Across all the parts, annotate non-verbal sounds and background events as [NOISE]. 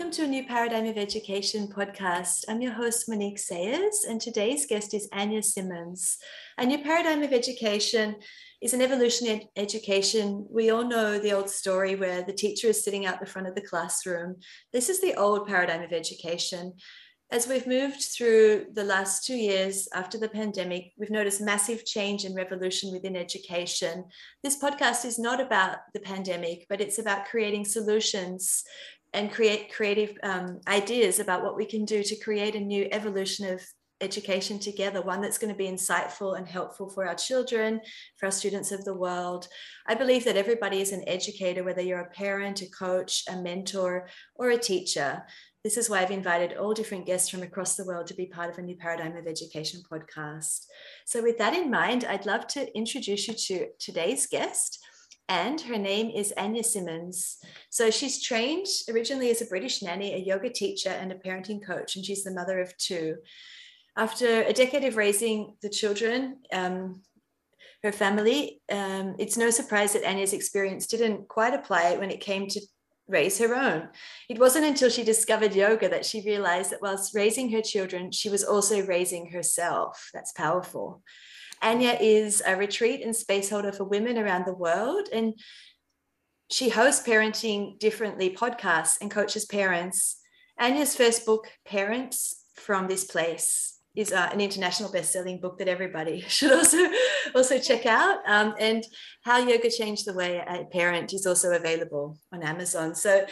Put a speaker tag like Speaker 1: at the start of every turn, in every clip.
Speaker 1: Welcome to a new Paradigm of Education podcast. I'm your host, Monique Sayers, and today's guest is Anja Simmons. A new paradigm of education is an evolutionary education. We all know the old story where the teacher is sitting out the front of the classroom. This is the old paradigm of education. As we've moved through the last two years after the pandemic, we've noticed massive change and revolution within education. This podcast is not about the pandemic, but it's about creating solutions and create creative um, ideas about what we can do to create a new evolution of education together, one that's going to be insightful and helpful for our children, for our students of the world. I believe that everybody is an educator, whether you're a parent, a coach, a mentor, or a teacher. This is why I've invited all different guests from across the world to be part of a new paradigm of education podcast. So, with that in mind, I'd love to introduce you to today's guest and her name is Anja Simmons. So she's trained originally as a British nanny, a yoga teacher, and a parenting coach, and she's the mother of two. After a decade of raising the children, um, her family, um, it's no surprise that Anja's experience didn't quite apply when it came to raise her own. It wasn't until she discovered yoga that she realized that whilst raising her children, she was also raising herself. That's powerful. Anja is a retreat and space holder for women around the world. And she hosts Parenting Differently podcasts and coaches parents. Anja's first book, Parents from This Place, is uh, an international best-selling book that everybody [LAUGHS] should also also check out. Um, and How Yoga Changed the Way I Parent is also available on Amazon. So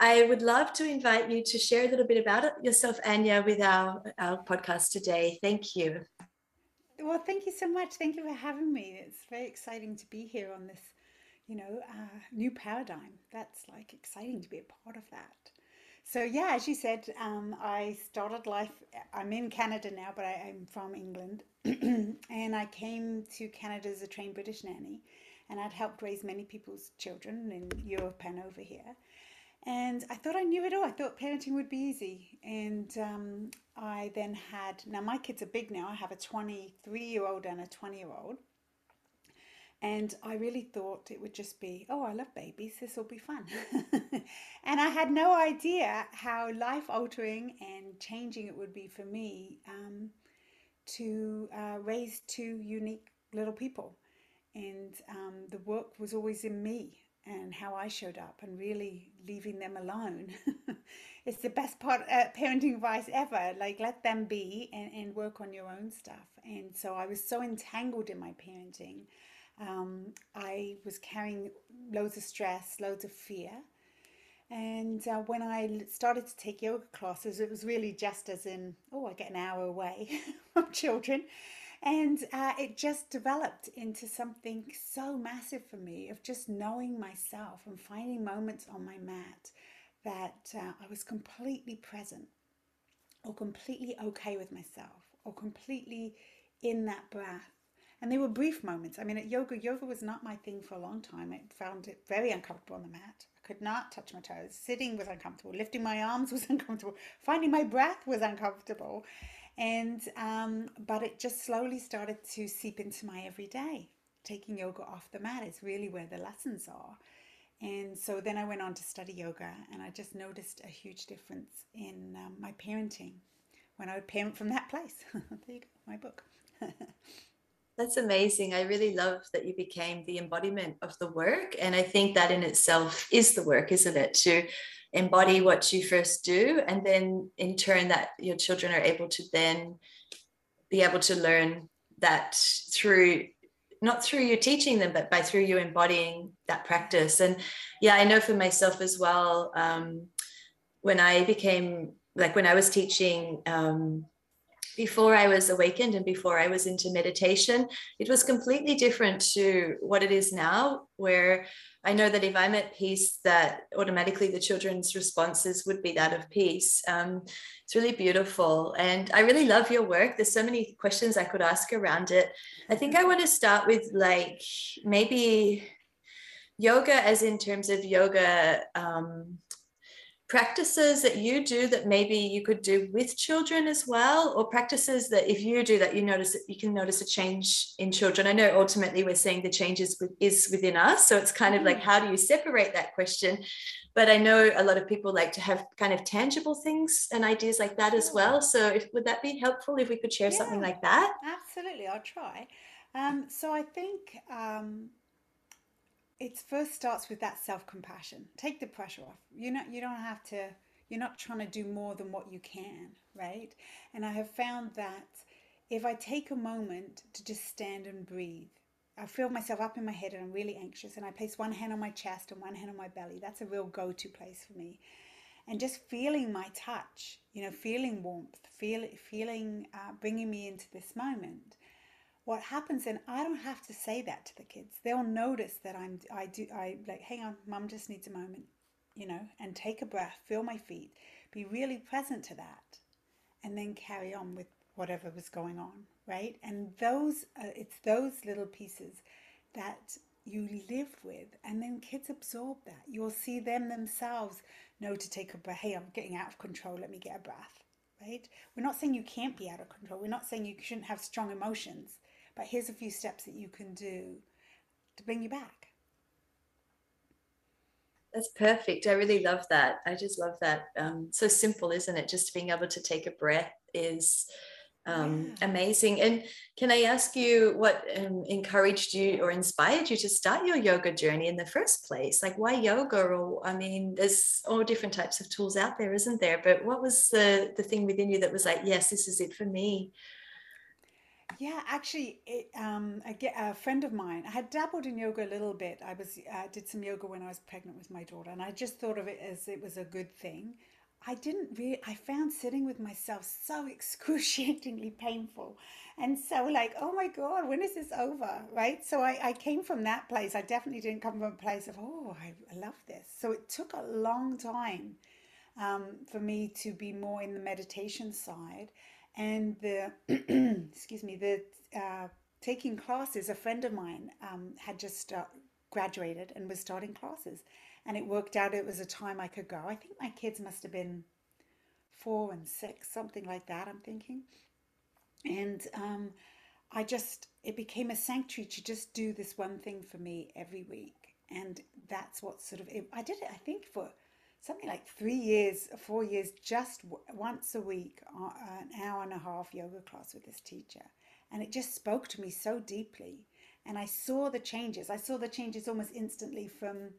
Speaker 1: I would love to invite you to share a little bit about it, yourself, Anja, with our, our podcast today. Thank you.
Speaker 2: Well, thank you so much. Thank you for having me. It's very exciting to be here on this, you know, uh, new paradigm. That's like exciting to be a part of that. So yeah, as you said, um, I started life. I'm in Canada now, but I, am from England, [CLEARS THROAT] and I came to Canada as a trained British nanny, and I'd helped raise many people's children in Europe and over here. And I thought I knew it all. I thought parenting would be easy. And um, I then had, now my kids are big now. I have a 23 year old and a 20 year old. And I really thought it would just be, oh, I love babies. This will be fun. [LAUGHS] and I had no idea how life altering and changing it would be for me um, to uh, raise two unique little people. And um, the work was always in me and how I showed up and really leaving them alone. [LAUGHS] it's the best part uh, parenting advice ever. Like let them be and, and work on your own stuff. And so I was so entangled in my parenting. Um, I was carrying loads of stress, loads of fear. And uh, when I started to take yoga classes, it was really just as in, oh, I get an hour away [LAUGHS] from children. And uh, it just developed into something so massive for me of just knowing myself and finding moments on my mat that uh, I was completely present or completely okay with myself or completely in that breath. And they were brief moments. I mean, at yoga, yoga was not my thing for a long time. I found it very uncomfortable on the mat. I could not touch my toes. Sitting was uncomfortable. Lifting my arms [LAUGHS] was uncomfortable. Finding my breath was uncomfortable. And, um, but it just slowly started to seep into my everyday. Taking yoga off the mat is really where the lessons are. And so then I went on to study yoga, and I just noticed a huge difference in um, my parenting when I would parent from that place. [LAUGHS] there you go, my book. [LAUGHS]
Speaker 1: That's amazing. I really love that you became the embodiment of the work. And I think that in itself is the work, isn't it? To embody what you first do and then in turn that your children are able to then be able to learn that through not through you teaching them but by through you embodying that practice. And yeah i know for myself as well um, when i became like when i was teaching um, before I was awakened and before I was into meditation, it was completely different to what it is now, where I know that if I'm at peace, that automatically the children's responses would be that of peace. Um, it's really beautiful. And I really love your work. There's so many questions I could ask around it. I think I want to start with like maybe yoga as in terms of yoga um, practices that you do that maybe you could do with children as well or practices that if you do that you notice that you can notice a change in children i know ultimately we're seeing the changes is, is within us so it's kind of like mm. how do you separate that question but I know a lot of people like to have kind of tangible things and ideas like that as well. So, if, would that be helpful if we could share yeah, something like that?
Speaker 2: Absolutely, I'll try. Um, so, I think um, it first starts with that self compassion. Take the pressure off. You know, you don't have to. You're not trying to do more than what you can, right? And I have found that if I take a moment to just stand and breathe I feel myself up in my head and I'm really anxious, and I place one hand on my chest and one hand on my belly. That's a real go to place for me. And just feeling my touch, you know, feeling warmth, feel, feeling uh, bringing me into this moment. What happens then? I don't have to say that to the kids. They'll notice that I'm, I do, I like, hang on, mum just needs a moment, you know, and take a breath, feel my feet, be really present to that, and then carry on with whatever was going on right? And those, uh, it's those little pieces that you live with, and then kids absorb that. You'll see them themselves know to take a breath. Hey, I'm getting out of control. Let me get a breath, right? We're not saying you can't be out of control. We're not saying you shouldn't have strong emotions, but here's a few steps that you can do to bring you back.
Speaker 1: That's perfect. I really love that. I just love that. Um, so simple, isn't it? Just being able to take a breath is um, yeah. amazing. And can I ask you what um, encouraged you or inspired you to start your yoga journey in the first place? Like, why yoga? Or, I mean, there's all different types of tools out there, isn't there? But what was the, the thing within you that was like, yes, this is it for me?
Speaker 2: Yeah, actually, it, um, a, a, friend of mine, I had dabbled in yoga a little bit. I was uh, did some yoga when I was pregnant with my daughter, and I just thought of it as it was a good thing. I didn't really, I found sitting with myself so [LAUGHS] excruciatingly painful. And so, like, oh my God, when is this over? Right. So, I, I came from that place. I definitely didn't come from a place of, oh, I, love this. So, it took a long time um, for me to be more in the meditation side. And the, [CLEARS THROAT] excuse me, the uh, taking classes, a friend of mine um, had just graduated and was starting classes and it worked out it was a time I could go. I think my kids must have been four and six, something like that, I'm thinking. And um, I just, it became a sanctuary to just do this one thing for me every week. And that's what sort of, it, I did it, I think, for something like three years, four years, just w- once a week, uh, an hour and a half yoga class with this teacher. And it just spoke to me so deeply. And I saw the changes. I saw the changes almost instantly from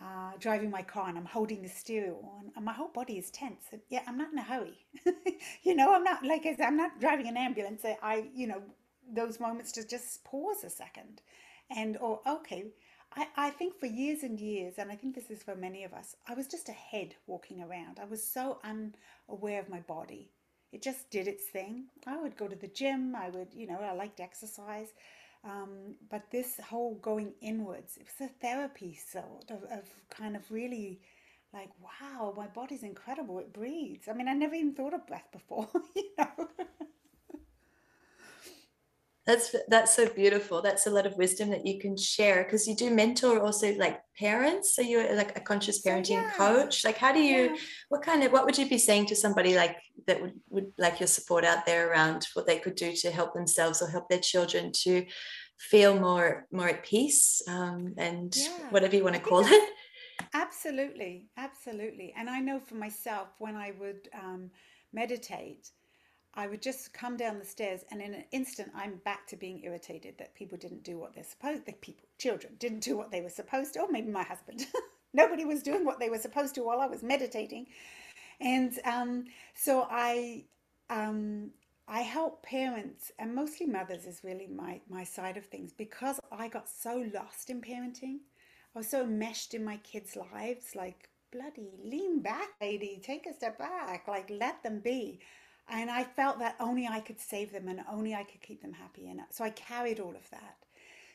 Speaker 2: uh, driving my car and I'm holding the steering wheel and my whole body is tense. Yeah, I'm not in a hurry. [LAUGHS] you know, I'm not like I said, I'm not driving an ambulance. I, you know, those moments to just pause a second and, or, okay, I, I think for years and years, and I think this is for many of us, I was just a head walking around. I was so unaware of my body. It just did its thing. I would go to the gym. I would, you know, I liked exercise. Um, but this whole going inwards, it was a therapy sort of, of kind of really like, wow, my body's incredible. It breathes. I mean, I never even thought of breath before, [LAUGHS] you know.
Speaker 1: That's that's so beautiful. That's a lot of wisdom that you can share because you do mentor also like parents. So you're like a conscious parenting yeah. coach. Like how do you yeah. what kind of what would you be saying to somebody like that would, would like your support out there around what they could do to help themselves or help their children to feel more more at peace um, and yeah. whatever you want to call it.
Speaker 2: Absolutely, absolutely. And I know for myself when I would um, meditate I would just come down the stairs, and in an instant, I'm back to being irritated that people didn't do what they're supposed. The people, children, didn't do what they were supposed to, or maybe my husband. [LAUGHS] Nobody was doing what they were supposed to while I was meditating, and um, so I um, I help parents and mostly mothers is really my my side of things because I got so lost in parenting. I was so meshed in my kids' lives, like bloody lean back, lady, take a step back, like let them be. And I felt that only I could save them and only I could keep them happy. And so I carried all of that.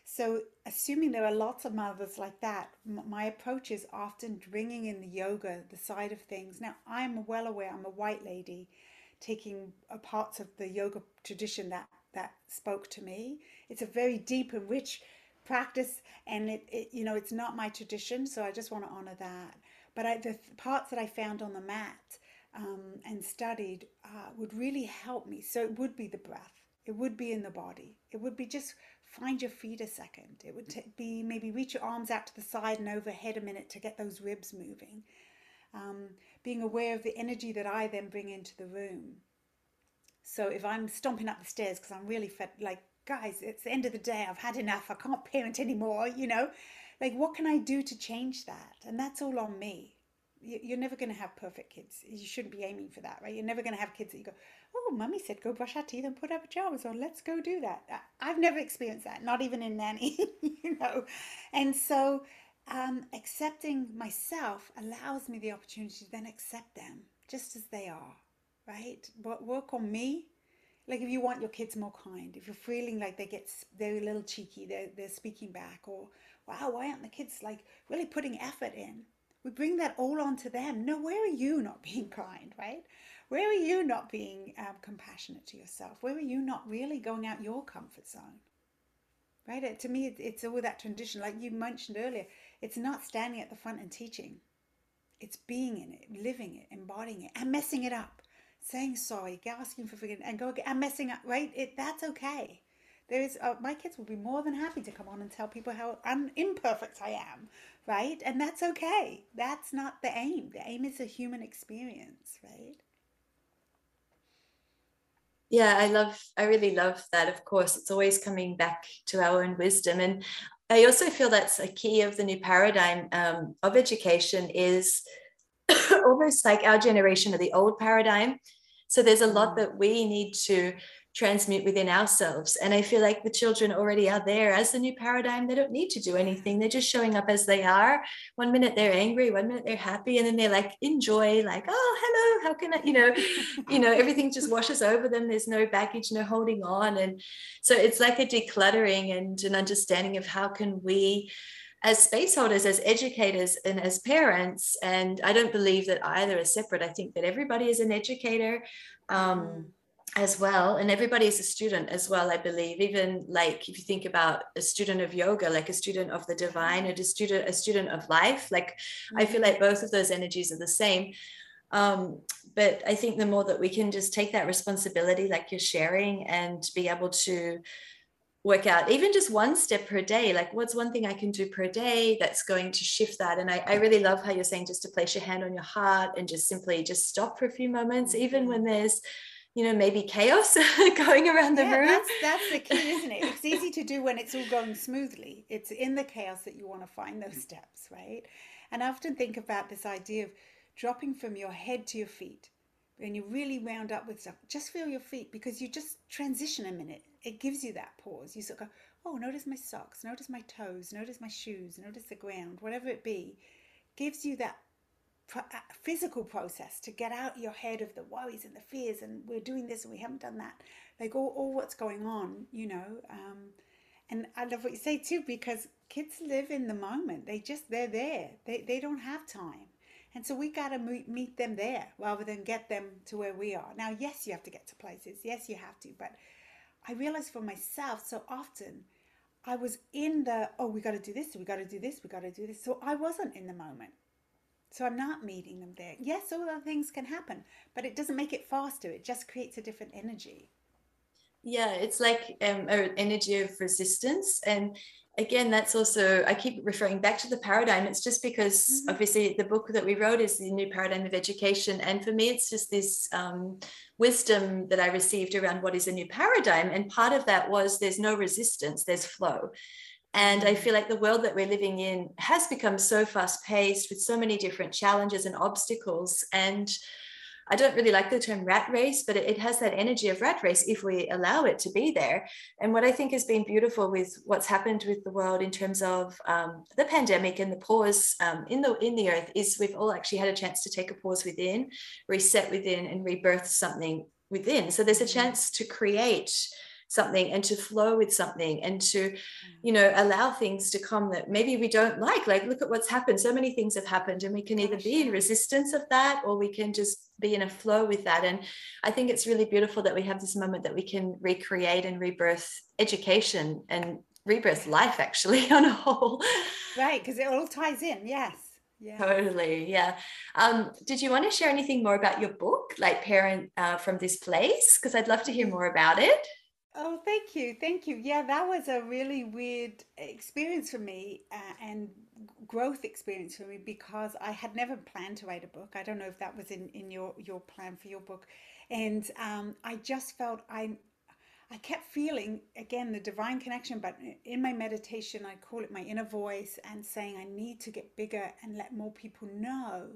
Speaker 2: So, assuming there are lots of mothers like that, my approach is often bringing in the yoga, the side of things. Now, I'm well aware I'm a white lady taking uh, parts of the yoga tradition that, that spoke to me. It's a very deep and rich practice, and it, it you know, it's not my tradition, so I just want to honor that. But I, the parts that I found on the mat, um, and studied uh, would really help me. So it would be the breath. It would be in the body. It would be just find your feet a second. It would t- be maybe reach your arms out to the side and overhead a minute to get those ribs moving. Um, being aware of the energy that I then bring into the room. So if I'm stomping up the stairs because I'm really fed, like, guys, it's the end of the day, I've had enough, I can't [LAUGHS] parent anymore, you know, like, what can I do to change that? And that's all on me. You're never going to have perfect kids. You shouldn't be aiming for that, right? You're never going to have kids that you go, oh, mummy said go brush our teeth and put our pajamas on. Let's go do that. I've never experienced that, not even in nanny, [LAUGHS] you know. And so um, accepting myself allows me the opportunity to then accept them just as they are, right? But work on me. Like if you want your kids more kind, if you're feeling like they get they're a little cheeky, they're they're speaking back, or wow, why aren't the kids like really putting effort in? We bring that all onto them. No, where are you not being kind, right? Where are you not being um, compassionate to yourself? Where are you not really going out your comfort zone? Right? To me, it's all that transition. Like you mentioned earlier, it's not standing at the front and teaching. It's being in it, living it, embodying it, and messing it up, saying sorry, asking for forgiveness, and go and messing up. Right? It that's okay. There is uh, my kids will be more than happy to come on and tell people how un- imperfect I am, right? And that's okay. That's not the aim. The aim is a human experience, right?
Speaker 1: yeah i love i really love that of course it's always coming back to our own wisdom and i also feel that's a key of the new paradigm um, of education is [COUGHS] almost like our generation of the old paradigm so there's a lot mm. that we need to transmute within ourselves. And I feel like the children already are there as the new paradigm. They don't need to do anything. They're just showing up as they are. One minute they're angry, one minute they're happy, and then they're like enjoy, like, oh, hello, how can I, you know, [LAUGHS] you know, everything just washes over them. There's no baggage, no holding on. And so it's like a decluttering and an understanding of how can we as space holders, as educators, and as parents, and I don't believe that either is separate. I think that everybody is an educator. Um, mm as well and everybody is a student as well i believe even like if you think about a student of yoga like a student of the divine or a student a student of life like mm-hmm. i feel mm-hmm. like both of those energies are the same um, but i think the more that we can just take that responsibility like you're sharing and be able to work out even just one step per day like what's one thing i can do per day that's going to shift that and I, I, really love how you're saying just to place your hand on your heart and just simply just stop for a few moments even mm-hmm. when there's you know maybe chaos [LAUGHS] going around the yeah, room.
Speaker 2: that's, that's the key isn't it? It's easy to [LAUGHS] do when it's all going smoothly. It's in the chaos that you want to find those steps right? And i often think about this idea of dropping from your head to your feet. When you're really wound up with stuff just feel your feet because you just transition a minute. It gives you that pause. You sort of go oh notice my socks notice my toes notice my shoes notice the ground whatever it be. Gives you that physical process to get out your head of the worries and the fears and we're doing this and we haven't done that. Like all, all what's going on you know um, and i love what you say too because kids live in the moment. They just they're there. They, they don't have time. And so we got to meet, meet them there rather than get them to where we are. Now yes you have to get to places. Yes you have to but i realized for myself so often i was in the oh we got to do this we got to do this we got to do this. So i wasn't in the moment so I'm not meeting them there. Yes, all other things can happen, but it doesn't make it faster. It just creates a different energy.
Speaker 1: Yeah, it's like um, an energy of resistance. And again, that's also, I keep referring back to the paradigm. It's just because mm-hmm. obviously the book that we wrote is the new paradigm of education. And for me, it's just this um, wisdom that I received around what is a new paradigm. And part of that was there's no resistance, there's flow. And I feel like the world that we're living in has become so fast paced with so many different challenges and obstacles. And I don't really like the term rat race, but it, has that energy of rat race if we allow it to be there. And what I think has been beautiful with what's happened with the world in terms of um, the pandemic and the pause um, in the in the earth is we've all actually had a chance to take a pause within, reset within, and rebirth something within. So there's a mm-hmm. chance to create something and to flow with something and to mm. you know allow things to come that maybe we don't like like look at what's happened so many things have happened and we can either be in resistance of that or we can just be in a flow with that and i think it's really beautiful that we have this moment that we can recreate and rebirth education and rebirth life actually [LAUGHS] on a whole
Speaker 2: right because it all ties in yes yeah.
Speaker 1: Totally. Yeah. Um, did you want to share anything more about your book, like Parent uh, from This Place? Because I'd love to hear more about it.
Speaker 2: Oh, thank you. Thank you. Yeah, that was a really weird experience for me uh, and growth experience for me because I had never planned to write a book. I don't know if that was in, in your, your plan for your book. And um, I just felt I, I kept feeling again the divine connection, but in my meditation, I call it my inner voice and saying I need to get bigger and let more people know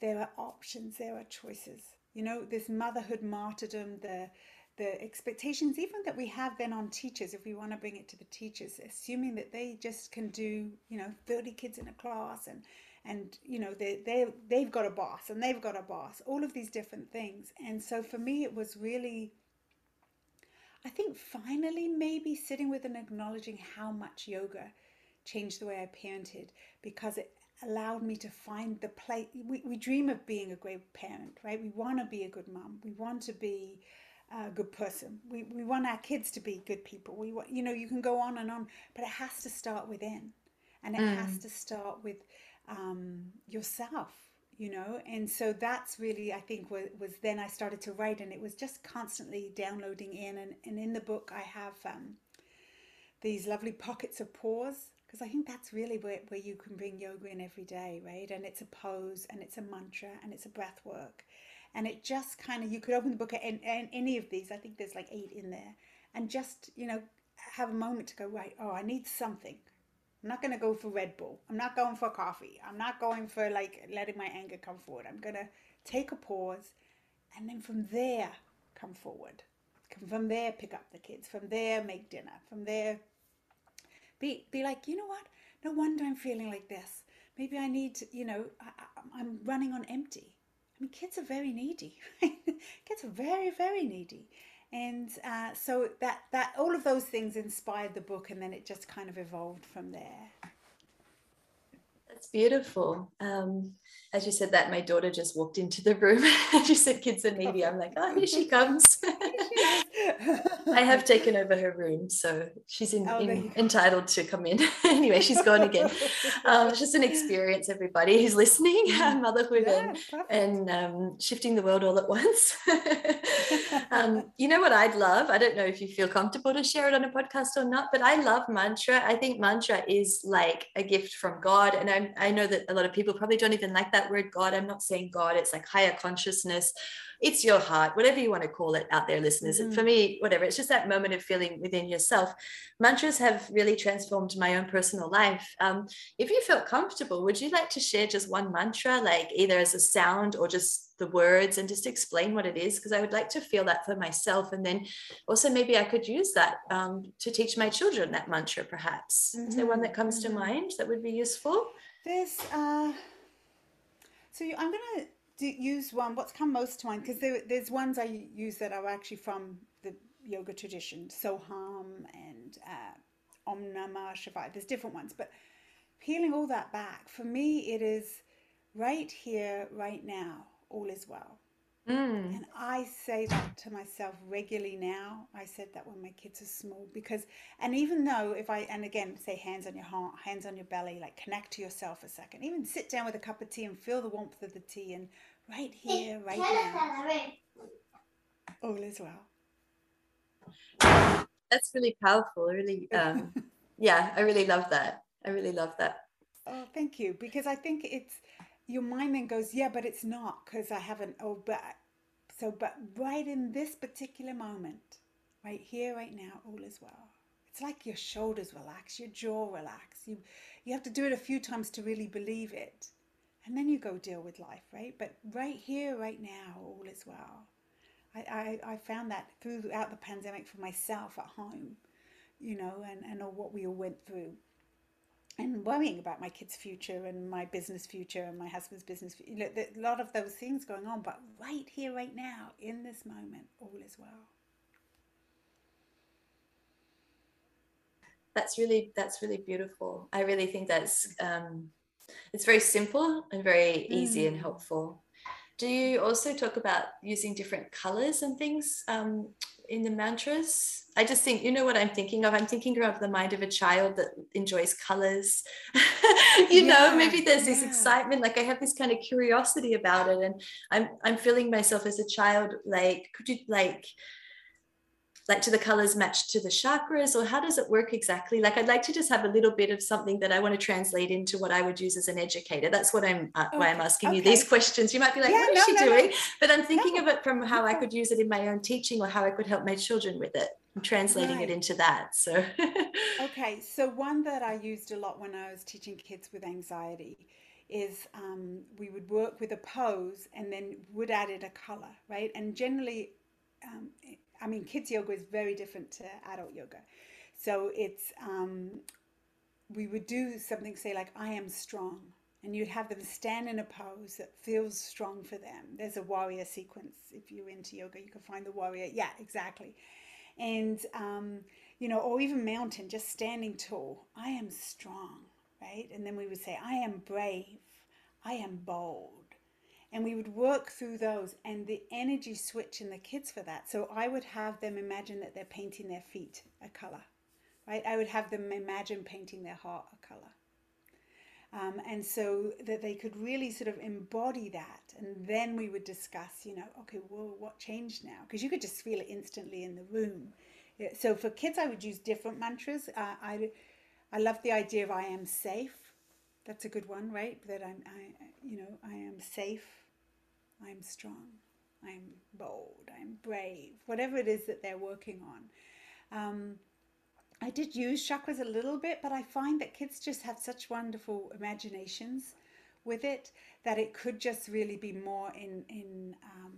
Speaker 2: there are options, there are choices. You know, this motherhood martyrdom, the the expectations even that we have then on teachers if we want to bring it to the teachers assuming that they just can do you know 30 kids in a class and and you know they they they've got a boss and they've got a boss all of these different things. And so for me it was really i think finally maybe sitting with and acknowledging how much yoga changed the way i parented because it allowed me to find the place we, we dream of being a great parent right? We want to be a good mom. We want to be a good person. We, we want our kids to be good people. We want, you know, you can go on and on, but it has to start within, and it mm. has to start with um, yourself, you know. And so that's really, I think, was, was then I started to write, and it was just constantly downloading in. And, and in the book, I have um, these lovely pockets of pause because I think that's really where, where you can bring yoga in every day, right? And it's a pose, and it's a mantra, and it's a breath work and it just kind of you could open the book and, and any of these. I think there's like eight in there. And just you know have a moment to go right oh i need something. I'm not going to go for red bull. I'm not going for coffee. I'm not going for like letting my anger come forward. I'm going to take a pause and then from there come forward. From there pick up the kids. From there make dinner. From there be be like you know what? No wonder i'm feeling like this. Maybe i need to, you know I, i'm running on empty I mean, kids are very needy. [LAUGHS] kids are very, very needy, and uh, so that that all of those things inspired the book, and then it just kind of evolved from there.
Speaker 1: That's beautiful. Um, as you said that, my daughter just walked into the room. [LAUGHS] And she said, "Kids are needy." I'm like, "Oh, here she comes." [LAUGHS] I have [LAUGHS] taken over her room, so she's in, oh, in, entitled to come in. [LAUGHS] anyway, she's gone again. Um, it's just an experience, everybody who's listening, [LAUGHS] mm. motherhood yeah, and, and um, shifting the world all at once. Um, you know what I'd love? I don't know if you feel comfortable to share it on a podcast or not, but I love mantra. I think mantra is like a gift from God. And I, I know that a lot of people probably don't even like that word God. I'm not saying God, it's like higher consciousness it's your heart, whatever you want to call it out there, listeners. Mm-hmm. For me, whatever, it's just that moment of feeling within yourself. Mantras have really transformed my own personal life. Um, if you felt comfortable, would you like to share just one mantra, like either as a sound or just the words, and just explain what it is? Because I would like to feel that for myself. And then also, maybe I could use that um, to teach my children that mantra, perhaps. Mm-hmm. Is there one that comes to mm-hmm. mind that would be useful?
Speaker 2: There's, uh, so I'm going to do use one. What's come most to mind? Because there, there's ones I use that are actually from the yoga tradition, Soham and uh, Om Namah Shivaya. There's different ones, but peeling all that back for me, it is right here, right now. All is well. Mm. And I say that to myself regularly now. I said that when my kids are small because, and even though if I, and again, say hands on your heart, hands on your belly, like connect to yourself a second, even sit down with a cup of tea and feel the warmth of the tea and right here, right now, all is well.
Speaker 1: That's really powerful. Really, [LAUGHS] um, yeah, I really love that. I really love that.
Speaker 2: Oh, thank you. Because I think it's, your mind then goes, yeah, but it's not because I haven't. Oh, but so, but right in this particular moment, right here, right now, all is well. It's like your shoulders relax, your jaw relax. You you have to do it a few times to really believe it, and then you go deal with life, right? But right here, right now, all is well. I, I, I found that throughout the pandemic for myself at home, you know, and, and all what we all went through and worrying about my kids' future and my business future and my husband's business. You know, a lot of those things going on, but right here, right now, in this moment, all is well.
Speaker 1: That's really that's really beautiful. I really think that's um, it's very simple and very easy mm. and helpful. Do you also talk about using different colors and things um, in the mantras. I just think, you know what I'm thinking of? I'm thinking of the mind of a child that enjoys colors. [LAUGHS] you yeah, know, maybe there's yeah. this excitement, like I have this kind of curiosity about it. And I'm I'm feeling myself as a child, like, could you like like do the colors match to the chakras or how does it work exactly like i'd like to just have a little bit of something that i want to translate into what i would use as an educator that's what i'm uh, why i'm asking okay. you these questions you might be like yeah, what is no, she no, doing no. but i'm thinking of it from how i could use it in my own teaching or how i could help my children with it i'm translating right. it into that so [LAUGHS]
Speaker 2: okay so one that i used a lot when i was teaching kids with anxiety is um, we would work with a pose and then would add it a color, right? And generally, um, I mean, kids yoga is very different to adult yoga. So it's, um, we would do something, say, like, I am strong. And you'd have them stand in a pose that feels strong for them. There's a warrior sequence. If you're into yoga, you can find the warrior. Yeah, exactly. And, um, you know, or even mountain, just standing tall. I am strong, right? And then we would say, I am brave. I am bold and we would work through those and the energy switch in the kids for that. So i would have them imagine that they're painting their feet a color right? I would have them imagine painting their heart a color. Um, and so that they could really sort of embody that. And then we would discuss you know okay well what changed now? Because you could just feel it instantly in the room. So for kids i would use different mantras. Uh, i i love the idea of i am safe that's a good one right that i'm i you know i am safe I'm strong, I'm bold, I'm brave, whatever it is that they're working on. Um, I did use chakras a little bit, but I find that kids just have such wonderful imaginations with it that it could just really be more in in um,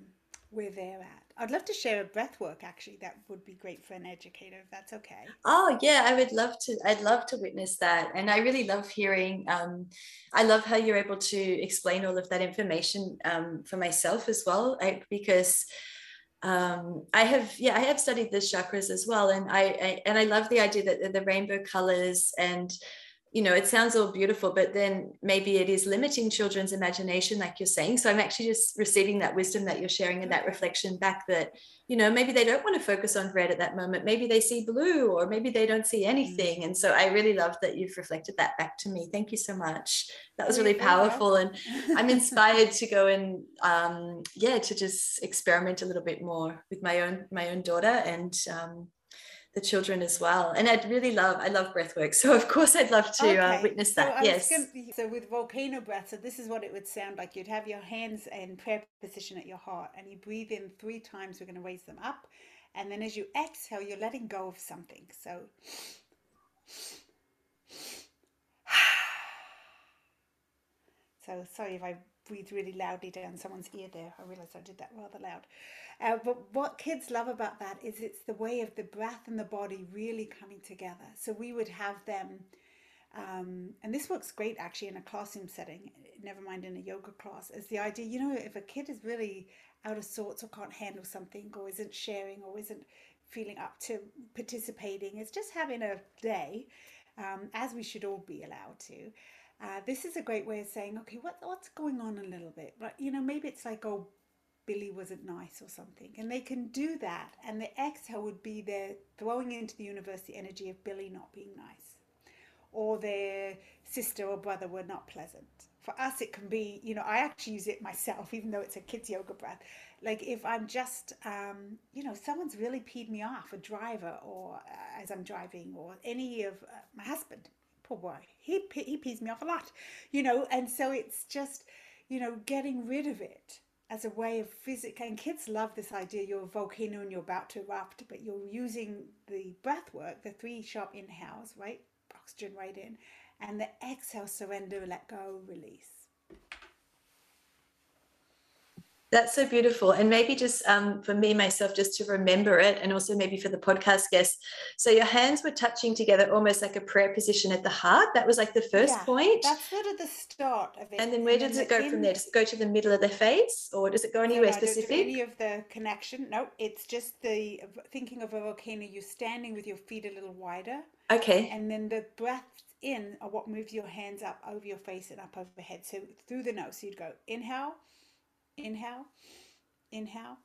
Speaker 2: where they're at. I'd love to share a breath work actually. That would be great for an educator if that's okay.
Speaker 1: Oh yeah, I would love to. I'd love to witness that. And I really love hearing, um, I love how you're able to explain all of that information um, for myself as well, I, because um, I have, yeah, I have studied the chakras as well. And I, I and I love the idea that the rainbow colors and you know it sounds all beautiful but then maybe it is limiting children's imagination like you're saying. So i'm actually just receiving that wisdom that you're sharing and that reflection back that you know maybe they don't want to focus on red at that moment. Maybe they see blue or maybe they don't see anything. And so i really love that you've reflected that back to me. Thank you so much. That was really powerful. And i'm [LAUGHS] inspired to go and um, yeah to just experiment a little bit more with my own my own daughter and um, the children as well. And I'd really love, I love breath work. So of course I'd love to uh, okay. uh, witness that. So yes.
Speaker 2: Gonna, so with volcano breath, so this is what it would sound like. You'd have your hands in prayer position at your heart and you breathe in three times. We're going to raise them up. And then as you exhale, you're letting go of something. So [SIGHS] so sorry if I breathe really loudly down someone's ear there. I realize I did that rather loud. Uh, but what kids love about that is it's the way of the breath and the body really coming together. So we would have them, um, and this works great actually in a classroom setting, never mind in a yoga class, is the idea, you know, if a kid is really out of sorts or can't handle something or isn't sharing or isn't feeling up to participating, it's just having a day, um, as we should all be allowed to. Uh, this is a great way of saying, okay, what, what's going on a little bit? But, you know, maybe it's like, oh, Billy wasn't nice or something. And they can do that. And the exhale would be their throwing into the universe the energy of Billy not being nice or their sister or brother were not pleasant. For us, it can be, you know, I actually use it myself, [LAUGHS] even though it's a kids' yoga breath. Like if I'm just, um, you know, someone's really peed me off, a driver, or uh, as I'm driving, or any of uh, my husband, poor boy, he, he pees me off a lot, you know, and so it's just, you know, getting rid of it as a way of physical and kids love this idea you're a volcano and you're about to erupt but you're using the breath work the three sharp inhales right oxygen right in and the exhale surrender let go release
Speaker 1: that's so beautiful. And maybe just um, for me, myself, just to remember it, and also maybe for the podcast guests. So your hands were touching together almost like a prayer position at the heart. That was like the first yeah, point.
Speaker 2: That's sort of the start of it.
Speaker 1: And then where and does it go from there? Does it go to the middle of the face or does it go anywhere no, no, specific?
Speaker 2: any of the connection. No, it's just the thinking of a volcano, you're standing with your feet a little wider.
Speaker 1: Okay.
Speaker 2: And then the breath in are what moves your hands up over your face and up overhead. So through the nose. So you'd go inhale inhale, inhale,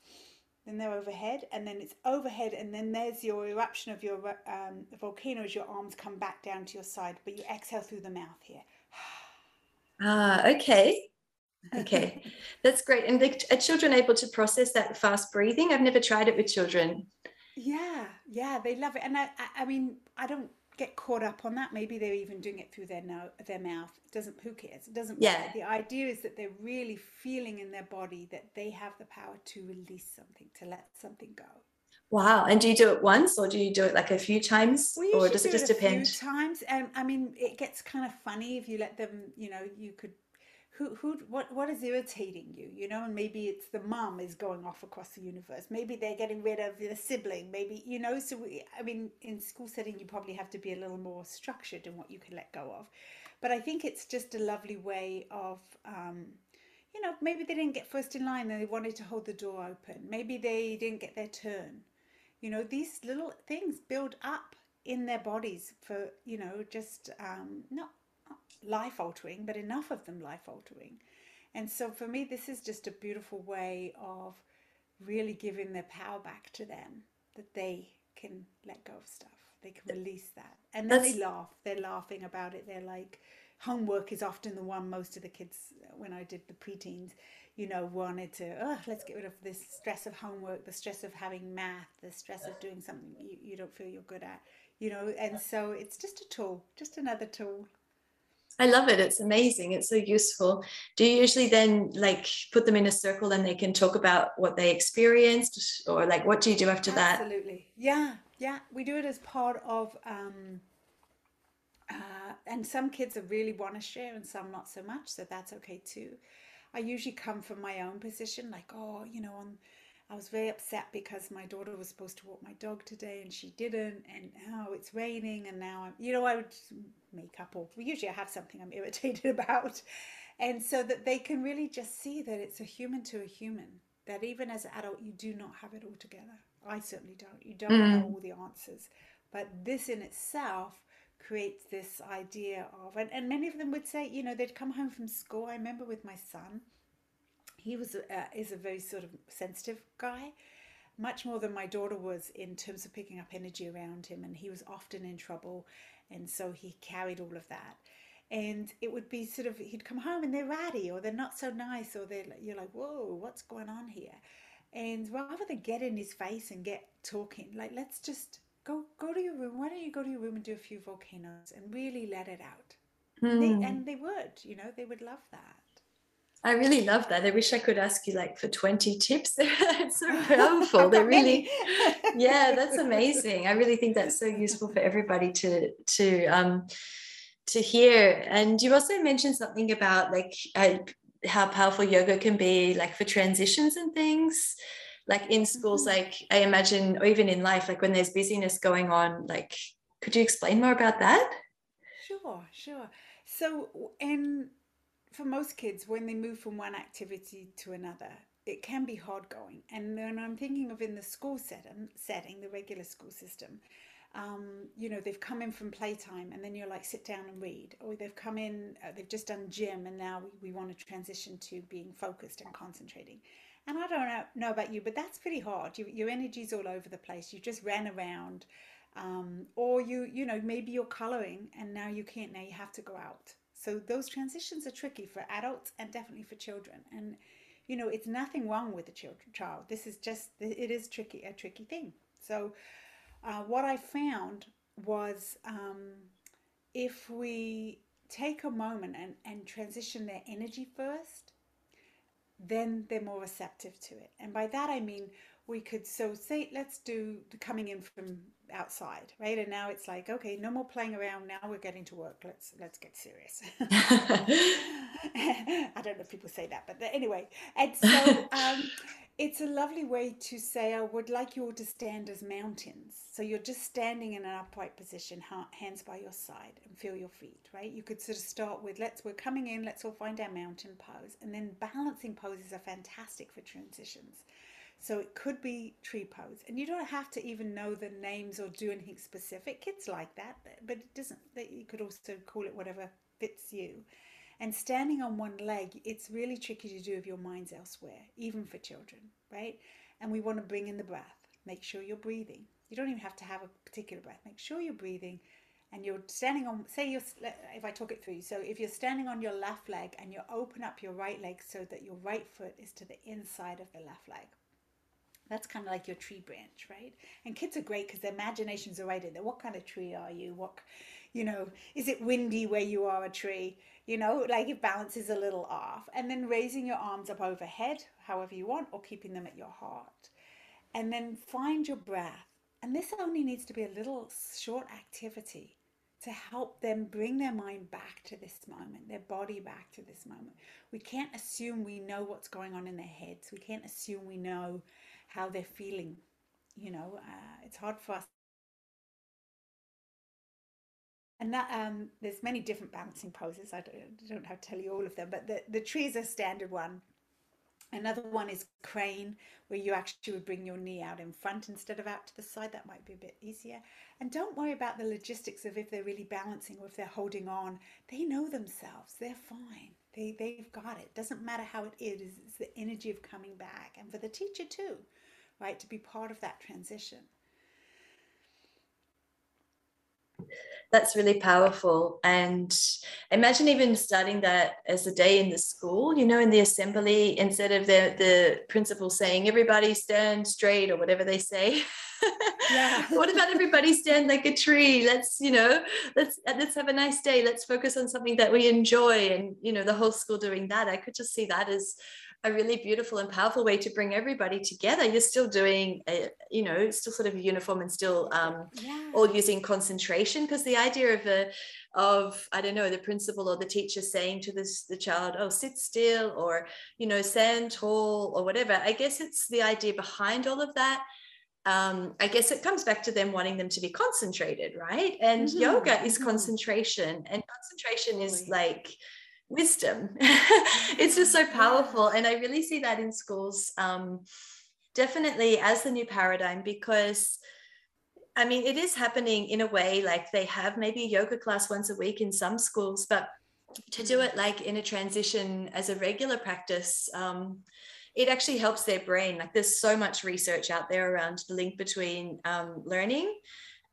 Speaker 2: then they're overhead, and then it's overhead, and then there's your eruption of your um, volcano as your arms come back down to your side, but you exhale through the mouth here. [SIGHS]
Speaker 1: Ah, okay. Okay, [LAUGHS] that's great. And the, are children able to process that fast breathing? I've never tried it with children.
Speaker 2: Yeah, yeah, they love it. And I, I, I mean, I don't get caught up on that. Maybe they're even doing it through their no, their mouth. It doesn't who cares? It doesn't matter.
Speaker 1: Yeah.
Speaker 2: The idea is that they're really feeling in their body that they have the power to release something, to let something go.
Speaker 1: Wow. And do you do it once or do you do it like a few times
Speaker 2: We
Speaker 1: or does it
Speaker 2: do it
Speaker 1: just
Speaker 2: a few
Speaker 1: depend?
Speaker 2: times. Um, I mean, it gets kind of funny if you let them. You know, you could. Who, who, what, what is irritating you? You know, and maybe it's the mum is going off across the universe. Maybe they're getting rid of the sibling. Maybe you know. So we, I mean, in school setting, you probably have to be a little more structured in what you can let go of. But I think it's just a lovely way of. Um, you know, maybe they didn't get first in line and they wanted to hold the door open. Maybe they didn't get their turn. You know, these little things build up in their bodies for, you know, just um, not life altering, but enough of them life altering. And so for me, this is just a beautiful way of really giving their power back to them that they can let go of stuff. They can release that. And then they laugh. They're laughing about it. They're like, homework is often the one most of the kids, when I did the preteens, you know, wanted to, oh, let's get rid of this stress of homework, the stress of having math, the stress of doing something you, you don't feel you're good at, you know. And so it's just a tool, just another tool.
Speaker 1: I love it. It's amazing. It's so useful. Do you usually then like put them in a circle and they can talk about what they experienced or like what do you do after that?
Speaker 2: Absolutely. Yeah, yeah. We do it as part of, um, uh, and some kids are really want to share and some not so much, so that's okay too. I usually come from my own position, like, oh, you know, on, I was very upset because my daughter was supposed to walk my dog today and she didn't, and now it's raining, and now I'm, you know, I would make up, or usually I have something I'm irritated [LAUGHS] about, and so that they can really just see that it's a human to a human, that even as an adult, you do not have it all together. I certainly don't. You don't know
Speaker 1: Mm.
Speaker 2: all the answers, but this in itself creates this idea of, and, and many of them would say, you know, they'd come home from school. I remember with my son, he was a, uh, is a very sort of sensitive guy, much more than my daughter was in terms of picking up energy around him, and he was often in trouble, and so he carried all of that. And it would be sort of he'd come home and they're ratty or they're not so nice or they're you're like whoa what's going on here, and rather than get in his face and get talking like let's just go go to your room why don't you go to your room and do a few volcanoes and really let it out they,
Speaker 1: Hmm.
Speaker 2: and they would you know they would love that
Speaker 1: I really love that. I wish I could ask you like for 20 tips. [LAUGHS] it's so [LAUGHS] powerful. They're really, yeah, that's amazing. I really think that's so useful for everybody to to um to hear. And you also mentioned something about like uh, how powerful yoga can be, like for transitions and things. Like in schools,
Speaker 2: Mhm.
Speaker 1: like I imagine, or even in life, like when there's busyness going on, like could you explain more about that?
Speaker 2: Sure, sure. So, in for most kids, when they move from one activity to another, it can be hard going. And then I'm thinking of in the school setting, setting the regular school system. Um, you know, they've come in from playtime, and then you're like, sit down and read. Or they've come in, uh, they've just done gym, and now we, we want to transition to being focused and concentrating. And I don't know, know about you, but that's pretty hard. You, your energy's all over the place. You just ran around um, or you you know maybe you're coloring and now you can't now you have to go out so those transitions are tricky for adults and definitely for children. And you know it's nothing wrong with the child. This is just it is tricky a tricky thing. So uh, what i found was um, if we take a moment and, and transition their energy first then they're more receptive to it. And by that I mean we could so say let's do the coming in from outside, right? And now it's like, okay, no more playing around. Now we're getting to work. Let's let's get serious. [LAUGHS] I don't know if people say that, but anyway. And so [LAUGHS] um, it's a lovely way to say, I would like you all to stand as mountains. So you're just standing in an upright position, hands by your side, and feel your feet, right? You could sort of start with, let's, we're coming in, let's all find our mountain pose. And then balancing poses are fantastic for transitions. So it could be tree pose. And you don't have to even know the names or do anything specific. Kids like that, but it doesn't, that you could also call it whatever fits you. And standing on one leg, it's really tricky to do if your mind's elsewhere, even for children, right? And we want to bring in the breath. Make sure you're breathing. You don't even have to have a particular breath. Make sure you're breathing and you're standing on, say, you're, if I talk it through. So if you're standing on your left leg and you open up your right leg so that your right foot is to the inside of the left leg, That's kind of like your tree branch, right? And kids are great because their imaginations are right in there. What kind of tree are you? What, you know, is it windy where you are a tree? You know, like it balances a little off. And then raising your arms up overhead, however you want, or keeping them at your heart. And then find your breath. And this only needs to be a little short activity to help them bring their mind back to this moment, their body back to this moment. We can't assume we know what's going on in their heads. We can't assume we know how they're feeling. You know, uh, it's hard for us. And that, um, there's many different balancing poses. I don't, I don't have to tell you all of them, but the, the tree is a standard one. Another one is crane, where you actually would bring your knee out in front instead of out to the side. That might be a bit easier. And don't worry about the logistics of if they're really balancing or if they're holding on. They know themselves. They're fine. They, they've got it. Doesn't matter how it is. It's the energy of coming back. And for the teacher too, right, to be part of that transition.
Speaker 1: that's really powerful. And imagine even starting that as a day in the school you know in the assembly instead of the the principal saying everybody stand straight or whatever they say. Yeah. [LAUGHS] what about everybody stand like a tree? Let's you know let's let's have a nice day. Let's focus on something that we enjoy and you know the whole school doing that. I could just see that as a really beautiful and powerful way to bring everybody together. You're still doing, a, you know, still sort of uniform and still um, yeah. all using concentration because the idea of a of I don't know the principal or the teacher saying to this the child, oh, sit still or you know, stand tall or whatever. I guess it's the idea behind all of that. Um, I guess it comes back to them wanting them to be concentrated, right? And mm-hmm. yoga is mm-hmm. concentration, and concentration is like wisdom. [LAUGHS] it's just so powerful. And I really see that in schools, um, definitely as the new paradigm, because I mean, it is happening in a way like they have maybe a yoga class once a week in some schools, but to do it like in a transition as a regular practice, um, it actually helps their brain. Like there's so much research out there around the link between um, learning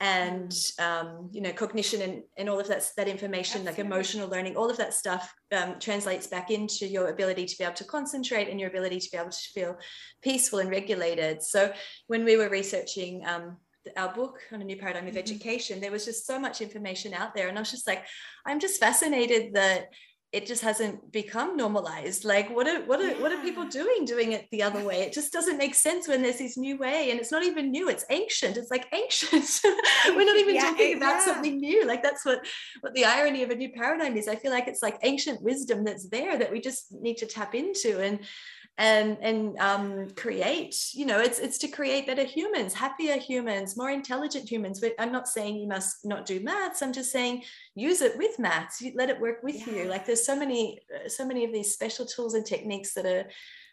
Speaker 1: and um, you know cognition and, and all of that that information Absolutely. like emotional learning all of that stuff um, translates back into your ability to be able to concentrate and your ability to be able to feel peaceful and regulated so when we were researching um, our book on a new paradigm of mm-hmm. education there was just so much information out there and i was just like i'm just fascinated that it just hasn't become normalized. Like what are what are yeah. what are people doing doing it the other way? It just doesn't make sense when there's this new way and it's not even new it's ancient. It's like ancient. [LAUGHS] We're not even yeah, talking about yeah. something new. Like that's what what the irony of a new paradigm is. I feel like it's like ancient wisdom that's there that we just need to tap into and and and um, create you know it's it's to create better humans happier humans more intelligent humans but i'm not saying you must not do maths i'm just saying use it with maths let it work with yeah. you like there's so many uh, so many of these special tools and techniques that are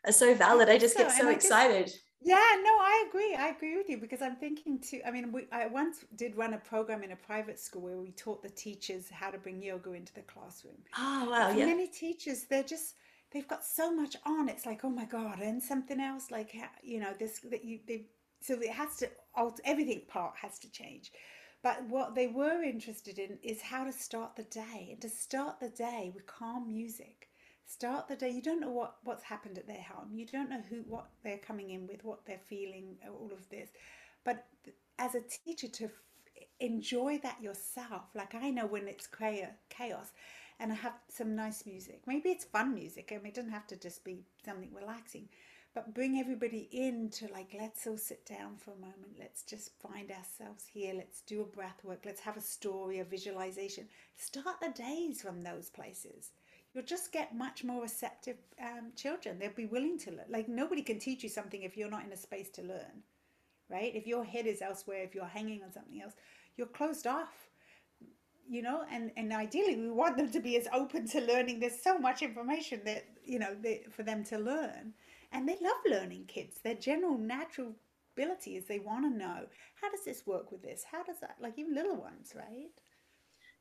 Speaker 1: are so valid i just so. get so excited
Speaker 2: yeah, no, I agree. I agree with you because I'm thinking too. I mean, we, I once did run a program in a private school where we taught the teachers how to bring yoga into the classroom.
Speaker 1: Oh wow! yeah.
Speaker 2: Many teachers, they're just they've got so much on. It's like, oh my god, and something else like you know this that you they so it has to everything part has to change. But what they were interested in is how to start the day. And to start the day with calm music. Start the day. You don't know what, what's happened at their home. You don't know who what they're coming in with, what they're feeling, all of this. But as a teacher to enjoy that yourself. Like I know when it's chaos and I have some nice music. Maybe it's fun music. I mean, it doesn't have to just be something relaxing, but bring everybody in to like, let's all sit down for a moment. Let's just find ourselves here. Let's do a breath work. Let's have a story, a visualization. Start the days from those places. You'll just get much more receptive um, children. They'll be willing to learn. Like, nobody can teach you something if you're not in a space to learn, right? If your head is elsewhere, if you're hanging on something else, you're closed off you know and and ideally we want them to be as open to learning. There's so much information that you know they, for them to learn. And they love learning kids. Their general natural ability is they want to know how does this work with this? How does that like even little ones right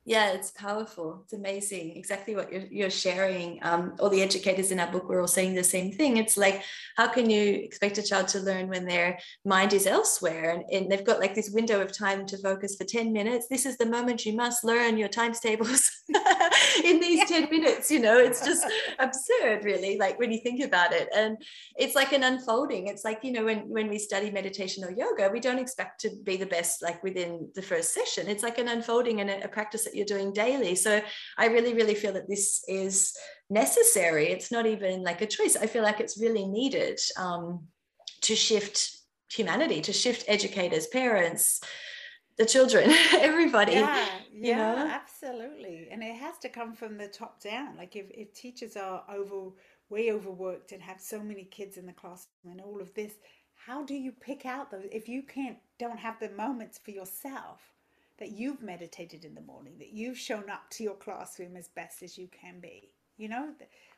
Speaker 1: yeah it's powerful. It's amazing. Exactly what you're, you're sharing. Um, all the educators in our book we're all saying the same thing. It's like how can you expect a child to learn when their mind is elsewhere? And, and they've got like this window of time to focus for 10 minutes. This is the moment you must learn your times tables [LAUGHS] in these yeah. 10 minutes you know? It's just absurd really like when you think about it. And it's like an unfolding. It's like you know when when we study meditation or yoga we don't expect to be the best like within the first session. It's like an unfolding and a, a practice that you're doing daily. So i really really feel that this is necessary. It's not even like a choice. I feel like it's really needed um, to shift humanity to shift educators parents the children [LAUGHS] everybody
Speaker 2: yeah yeah know? absolutely. And it has to come from the top down. Like if, if teachers are over way overworked and have so many kids in the classroom and all of this how do you pick out those if you can't don't have the moments for yourself that you've meditated in the morning, that you've shown up to your classroom as best as you can be. You know,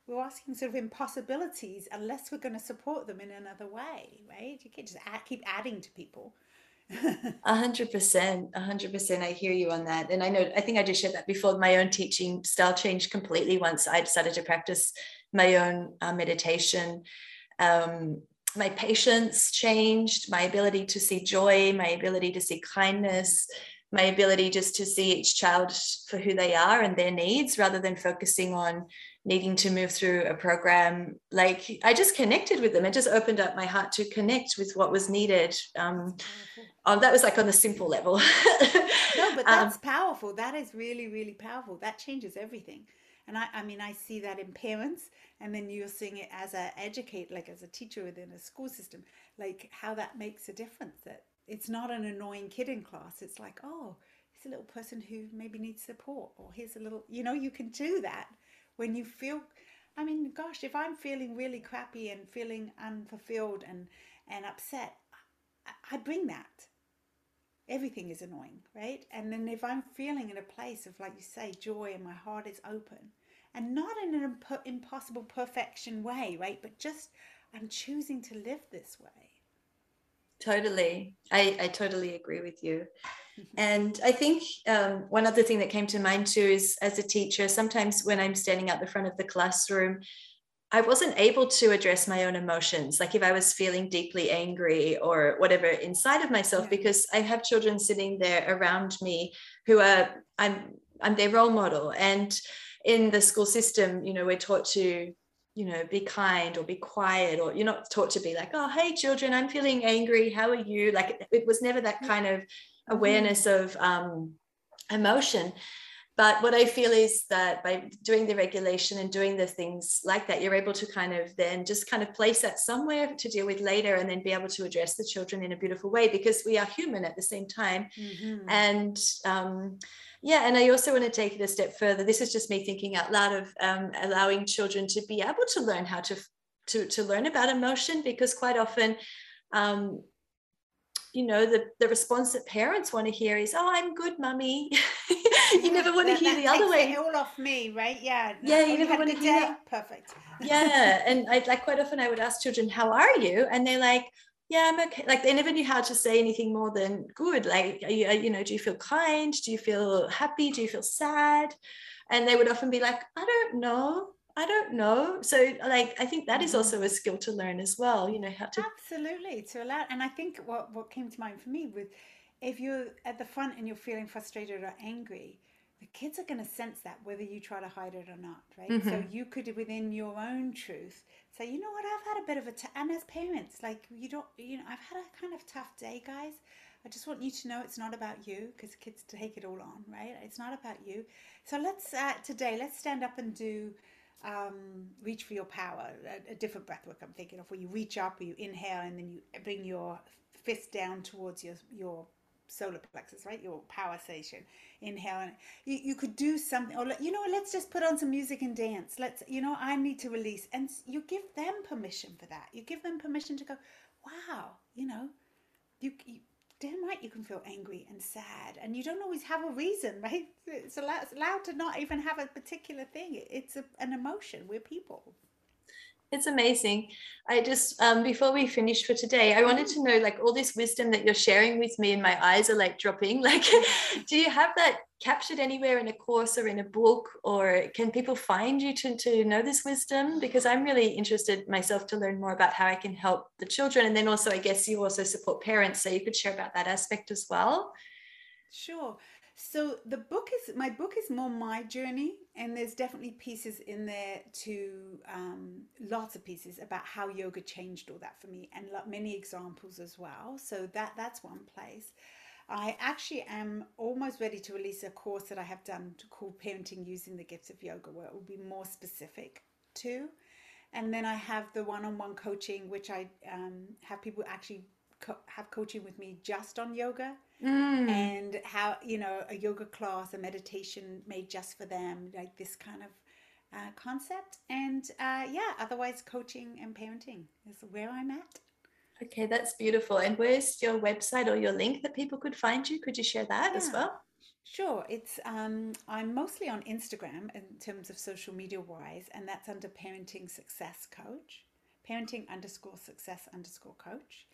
Speaker 2: we're asking sort of impossibilities unless we're going to support them in another way, right? You can't just add, keep adding to people. [LAUGHS]
Speaker 1: A hundred percent, a hundred percent. I hear you on that, and I know. I think I just shared that before. My own teaching style changed completely once I decided to practice my own uh, meditation. Um, my patience changed, my ability to see joy, my ability to see kindness, my ability just to see each child for who they are and their needs rather than focusing on needing to move through a program. Like i just connected with them. It just opened up my heart to connect with what was needed. Um, um that was like on the simple level. [LAUGHS]
Speaker 2: No but um, that's um, powerful. That is really really powerful. That changes everything. And I, I mean i see that in parents and then you're seeing it as a educate like as a teacher within a school system like how that makes a difference that it's not an annoying kid in class. It's like, oh, he's a little person who maybe needs support, or here's a little, you know, you can do that when you feel. I mean, gosh, if I'm feeling really crappy and feeling unfulfilled and and upset, I, I bring that. Everything is annoying, right? And then if I'm feeling in a place of, like you say, joy and my heart is open, and not in an imp- impossible perfection way, right? But just I'm choosing to live this way
Speaker 1: Totally. I, I totally agree with you. And I think um, one other thing that came to mind too is as a teacher, sometimes when I'm standing at the front of the classroom, I wasn't able to address my own emotions, like if I was feeling deeply angry or whatever inside of myself, yeah. because I have children sitting there around me who are I'm I'm their role model. And in the school system, you know, we're taught to you know be kind or be quiet or you're not taught to be like oh hey children i'm feeling angry. How are you? Like it was never that kind of mm-hmm. awareness of um, emotion but what i feel is that by doing the regulation and doing the things like that you're able to kind of then just kind of place that somewhere to deal with later and then be able to address the children in a beautiful way because we are human at the same time mm-hmm. and um, yeah, and I also want to take it a step further. This is just me thinking out loud of um, allowing children to be able to learn how to to to learn about emotion because quite often. Um, you know the, the response that parents want to hear is oh i'm good mummy. [LAUGHS] You never want to hear the other way.
Speaker 2: it all off me right? Yeah
Speaker 1: yeah you oh, never want to hear that.
Speaker 2: perfect.
Speaker 1: Yeah [LAUGHS] and i like quite often i would ask children how are you? And they're like yeah i'm okay. Like they never knew how to say anything more than good. Like you, you know do you feel kind? Do you feel happy? Do you feel sad? And they would often be like i don't know i don't know. So like i think that is mm-hmm. also a skill to learn as well you know how to
Speaker 2: absolutely to allow and i think what what came to mind for me was, if you're at the front and you're feeling frustrated or angry the kids are going to sense that whether you try to hide it or not right? Mm-hmm. so you could within your own truth say you know what? I've had a bit of a t-, and as parents like you don't you know i've had a kind of tough day guys. I just want you to know it's not about you because kids take it all on right? It's not about you. So let's uh, today let's stand up and do um, reach for your power a, a different breath work i'm thinking of where you reach up you inhale and then you bring your fist down towards your your solar plexus, right? Your power station. Inhale, and you, you could do something, or you know, let's just put on some music and dance. Let's, you know, I need to release, and you give them permission for that. You give them permission to go, wow, you know, you, you damn right you can feel angry and sad, and you don't always have a reason, [LAUGHS] right? It's allowed, it's allowed to not even have a particular thing. It's a, an emotion. We're people.
Speaker 1: It's amazing. I just um, before we finish for today, I wanted to know like all this wisdom that you're sharing with me, and my eyes are like dropping. [LAUGHS] Like, do you have that captured anywhere in a course or in a book, or can people find you to to know this wisdom? Because I'm really interested myself to learn more about how I can help the children, and then also I guess you also support parents, so you could share about that aspect as well.
Speaker 2: Sure. So the book is my book is more my journey, and there's definitely pieces in there to um, lots of pieces about how yoga changed all that for me, and many examples as well. So that that's one place. I actually am almost ready to release a course that I have done called Parenting Using the Gifts of Yoga, where it will be more specific too. And then I have the one-on-one coaching, which I um, have people actually co- have coaching with me just on yoga mm. and how you know a yoga class a meditation made just for them like this kind of uh, concept. And uh, yeah otherwise coaching and parenting is where i'm at.
Speaker 1: Okay that's beautiful. And where's your website or your link that people could find you? Could you share that yeah. as well?
Speaker 2: Sure, it's um, I'm mostly on Instagram in terms of social media wise, and that's under Parenting Success Coach, parenting underscore success underscore coach.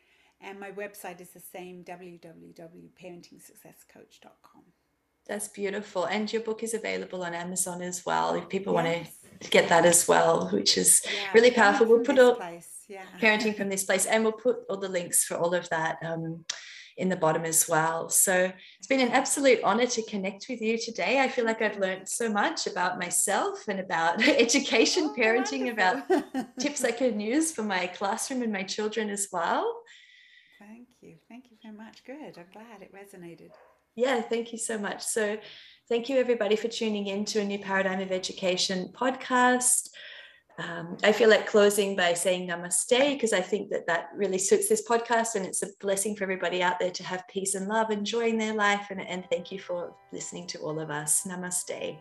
Speaker 2: And my website is the same www.parentingsuccesscoach.com.
Speaker 1: That's beautiful. And your book is available on Amazon as well if people yes. want to get that as well, which is yeah, really powerful. We'll put all yeah. parenting from this place and we'll put all the links for all of that um, in the bottom as well. So it's been an absolute honor to connect with you today. I feel like I've learned so much about myself and about [LAUGHS] education, oh, parenting, about [LAUGHS] tips I can use for my classroom and my children as well.
Speaker 2: Thank you. Thank you very much. Good. I'm glad it resonated.
Speaker 1: Yeah, thank you so much. So, thank you everybody for tuning in to a new Paradigm of Education podcast. Um, I feel like closing by saying namaste because I think that that really suits this podcast and it's a blessing for everybody out there to have peace and love, enjoying their life. And, and thank you for listening to all of us. Namaste.